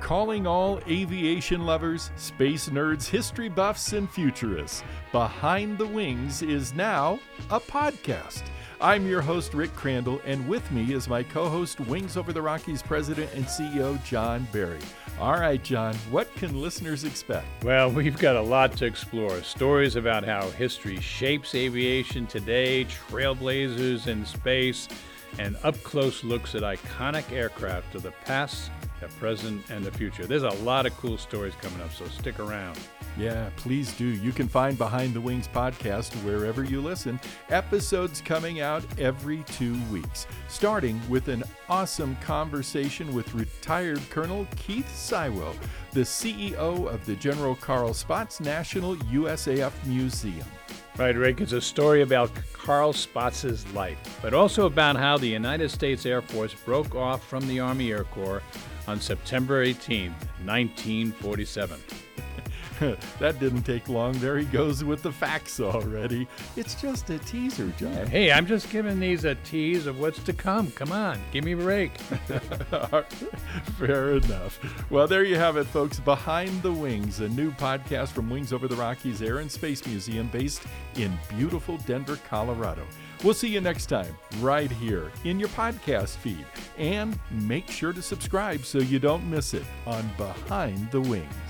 calling all aviation lovers, space nerds, history buffs, and futurists. Behind the Wings is now a podcast. I'm your host, Rick Crandall, and with me is my co host, Wings Over the Rockies President and CEO, John Barry. All right, John, what can listeners expect? Well, we've got a lot to explore. Stories about how history shapes aviation today, trailblazers in space, and up close looks at iconic aircraft of the past, the present, and the future. There's a lot of cool stories coming up, so stick around. Yeah, please do. You can find Behind the Wings podcast wherever you listen. Episodes coming out every two weeks, starting with an awesome conversation with retired Colonel Keith Sywell, the CEO of the General Carl Spaatz National USAF Museum. Right, Rick, it's a story about Carl Spaatz' life, but also about how the United States Air Force broke off from the Army Air Corps on September 18, 1947. that didn't take long. There he goes with the facts already. It's just a teaser, John. Hey, I'm just giving these a tease of what's to come. Come on, give me a break. Fair enough. Well, there you have it, folks. Behind the Wings, a new podcast from Wings Over the Rockies Air and Space Museum based in beautiful Denver, Colorado. We'll see you next time, right here in your podcast feed. And make sure to subscribe so you don't miss it on Behind the Wings.